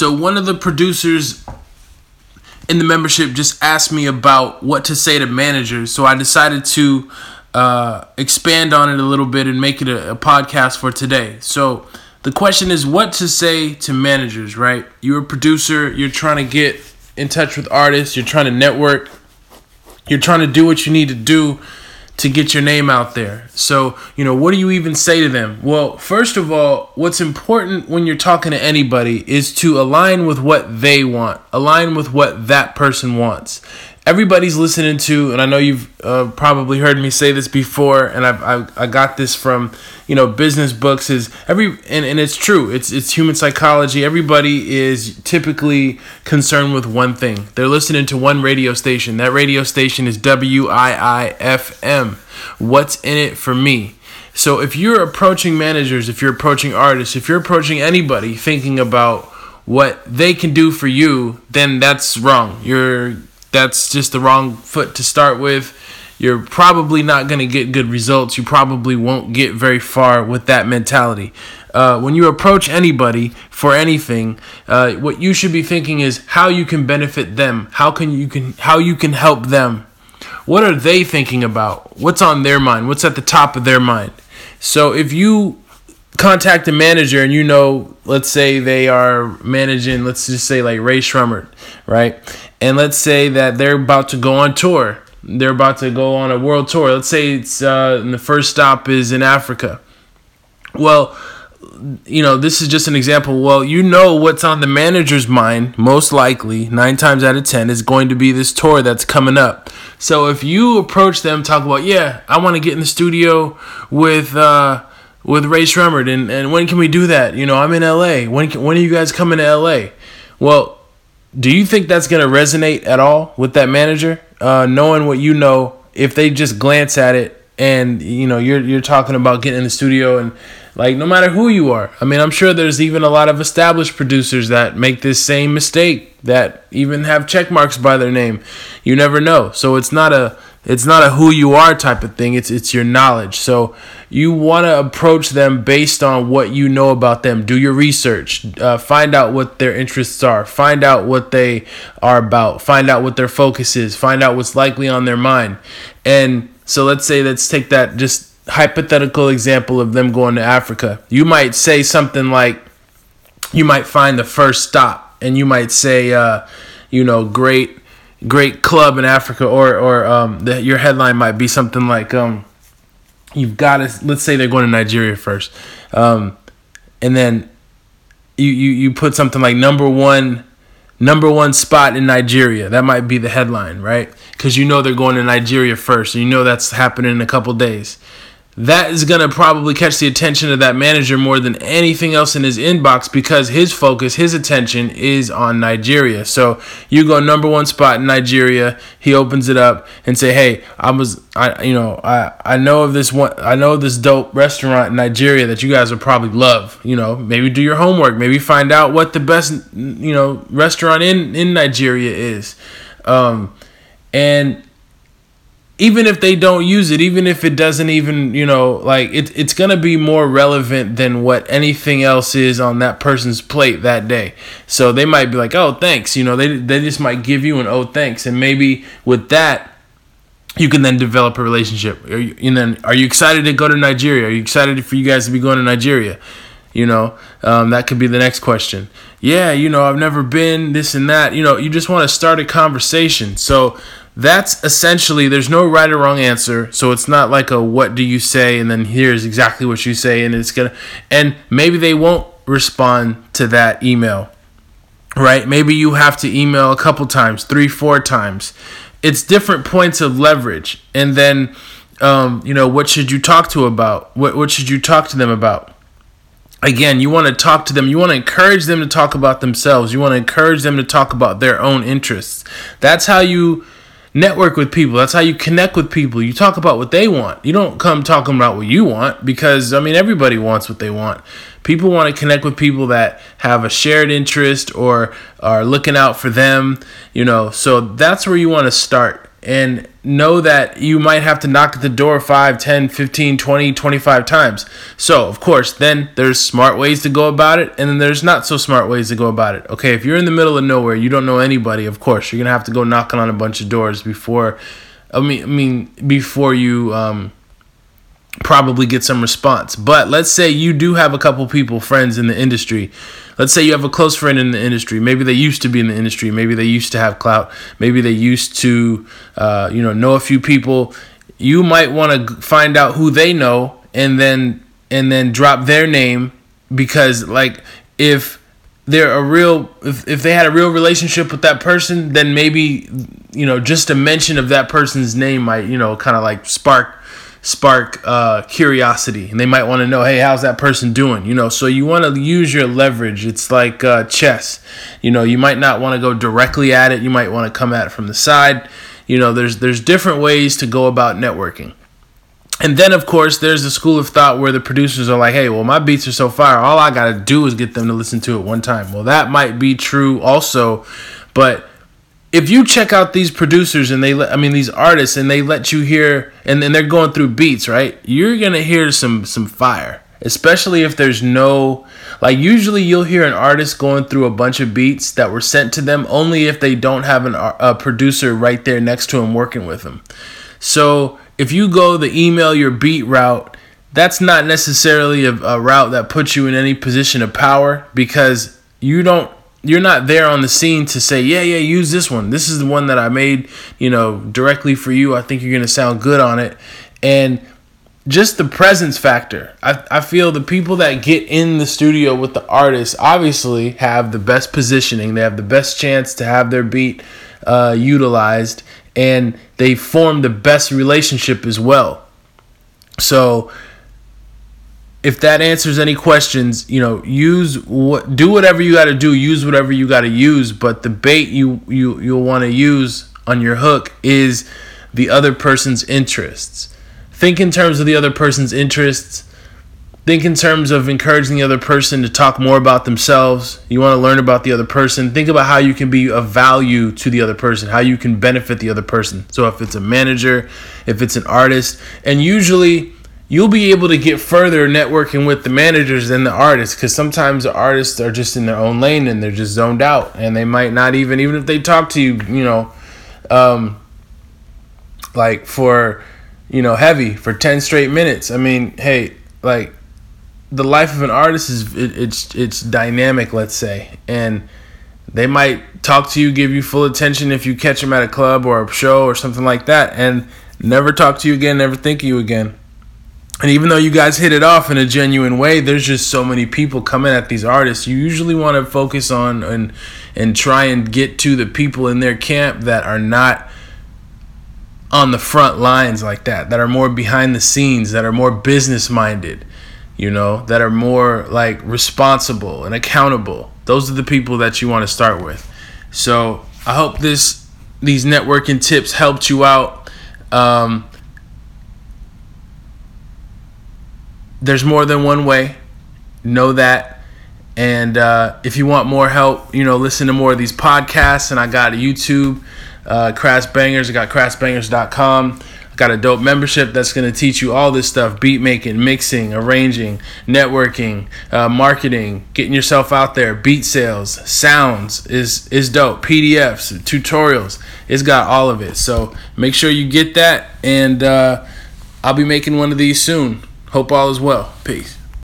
So one of the producers in the membership just asked me about what to say to managers. So I decided to uh, expand on it a little bit and make it a, a podcast for today. So the question is what to say to managers, right? You're a producer, you're trying to get in touch with artists, you're trying to network, you're trying to do what you need to do to get your name out there. So, you know, what do you even say to them? Well, first of all, what's important when you're talking to anybody is to align with what they want, align with what that person wants everybody's listening to, and I know you've uh, probably heard me say this before, and I've, I've, I got this from you know business books. Is every and, and it's true. It's it's human psychology. Everybody is typically concerned with one thing. They're listening to one radio station. That radio station is WIIFM. What's in it for me? So if you're approaching managers, if you're approaching artists, if you're approaching anybody thinking about what they can do for you, then that's wrong. You're that's just the wrong foot to start with. You're probably not going to get good results. You probably won't get very far with that mentality. Uh, when you approach anybody for anything, uh, what you should be thinking is how you can benefit them. How can you can how you can help them. What are they thinking about? What's on their mind? What's at the top of their mind? So if you contact a manager and you know, let's say they are managing, let's just say like Rae Sremmurd, right? And let's say that they're about to go on tour. They're about to go on a world tour. Let's say it's uh, the first stop is in Africa. Well, you know, this is just an example. Well, you know what's on the manager's mind, most likely, nine times out of ten, is going to be this tour that's coming up. So if you approach them, talk about, yeah, I want to get in the studio with uh, with Rae Sremmurd, and, and when can we do that? You know, I'm in LA. When can, when are you guys coming to LA? Well, do you think that's going to resonate at all with that manager? Uh, knowing what you know, if they just glance at it and you know you're you're talking about getting in the studio and like no matter who you are. I mean, I'm sure there's even a lot of established producers that make this same mistake that even have check marks by their name. You never know. So it's not a it's not a who you are type of thing. It's it's your knowledge. So you want to approach them based on what you know about them. Do your research. Uh, find out what their interests are. Find out what they are about. Find out what their focus is. Find out what's likely on their mind. And so let's say let's take that just hypothetical example of them going to Africa. You might say something like, you might find the first stop, and you might say, uh, you know, great great club in Africa, or or um, the, your headline might be something like, um, you've got to let's say they're going to Nigeria first, um, and then you, you you put something like number one number one spot in Nigeria. That might be the headline, right? Because you know they're going to Nigeria first, and you know that's happening in a couple days that is going to probably catch the attention of that manager more than anything else in his inbox because his focus, his attention is on Nigeria. So you go number one spot in Nigeria. He opens it up and say, "Hey, I was, I, you know, I, I know of this one, I know this dope restaurant in Nigeria that you guys would probably love. You know, maybe do your homework, maybe find out what the best, you know, restaurant in in Nigeria is." Um, and even if they don't use it, even if it doesn't even, you know, like it, it's going to be more relevant than what anything else is on that person's plate that day. So they might be like, oh, thanks. You know, they, they just might give you an oh, thanks. And maybe with that, you can then develop a relationship. You, and then, are you excited to go to Nigeria? Are you excited for you guys to be going to Nigeria? You know, um, that could be the next question. Yeah, you know, I've never been this and that. You know, you just want to start a conversation. So, that's essentially there's no right or wrong answer so it's not like a what do you say and then here's exactly what you say and it's gonna and maybe they won't respond to that email right? Maybe you have to email a couple times three four times. It's different points of leverage and then um, you know what should you talk to about? What, what should you talk to them about? Again you want to talk to them you want to encourage them to talk about themselves you want to encourage them to talk about their own interests. That's how you network with people. That's how you connect with people. You talk about what they want. You don't come talking about what you want because I mean everybody wants what they want. People want to connect with people that have a shared interest or are looking out for them, you know. So that's where you want to start. And know that you might have to knock at the door 5 10 15 20 25 times. So of course then there's smart ways to go about it and then there's not so smart ways to go about it okay? If you're in the middle of nowhere you don't know anybody of course. You're gonna have to go knocking on a bunch of doors before i mean i mean before you um probably get some response. But let's say you do have a couple people, friends in the industry. Let's say you have a close friend in the industry. Maybe they used to be in the industry. Maybe they used to have clout. Maybe they used to, uh, you know, know a few people. You might want to find out who they know and then and then drop their name because like if they're a real if, if they had a real relationship with that person then maybe you know just a mention of that person's name might you know kind of like spark spark uh, curiosity. And they might want to know hey how's that person doing? You know so you want to use your leverage. It's like uh, chess. You know you might not want to go directly at it. You might want to come at it from the side. You know there's there's different ways to go about networking. And then of course there's the school of thought where the producers are like hey well my beats are so fire. All i gotta do is get them to listen to it one time. Well that might be true also but if you check out these producers and they let, I mean these artists and they let you hear and then they're going through beats, right? You're going to hear some some fire. Especially if there's no like usually you'll hear an artist going through a bunch of beats that were sent to them only if they don't have an, a producer right there next to them working with them. So, if you go the email your beat route, that's not necessarily a, a route that puts you in any position of power because you don't you're not there on the scene to say, yeah, yeah, use this one. This is the one that I made, you know, directly for you. I think you're going to sound good on it. And just the presence factor. I, I feel the people that get in the studio with the artist obviously have the best positioning. They have the best chance to have their beat uh, utilized and they form the best relationship as well. So, if that answers any questions, you know, use what do whatever you got to do, use whatever you got to use, but the bait you you you'll want to use on your hook is the other person's interests. Think in terms of the other person's interests. Think in terms of encouraging the other person to talk more about themselves. You want to learn about the other person. Think about how you can be of value to the other person, how you can benefit the other person. So if it's a manager, if it's an artist, and usually you'll be able to get further networking with the managers than the artists because sometimes the artists are just in their own lane and they're just zoned out and they might not even even if they talk to you you know um, like for you know heavy for 10 straight minutes. I mean hey like the life of an artist is it, it's it's dynamic let's say and they might talk to you give you full attention if you catch them at a club or a show or something like that and never talk to you again never think of you again and even though you guys hit it off in a genuine way, there's just so many people coming at these artists. You usually want to focus on and and try and get to the people in their camp that are not on the front lines like that, that are more behind the scenes, that are more business minded, you know, that are more like responsible and accountable. Those are the people that you want to start with. So I hope this these networking tips helped you out. Um, there's more than one way. Know that. And uh, if you want more help, you know, listen to more of these podcasts. And I got a YouTube, uh, Crass Bangers. I got crassbangers.com. I got a dope membership that's going to teach you all this stuff beat making, mixing, arranging, networking, uh, marketing, getting yourself out there, beat sales, sounds is, is dope. PDFs, tutorials, it's got all of it. So make sure you get that. And uh, I'll be making one of these soon. Hope all is well. Peace.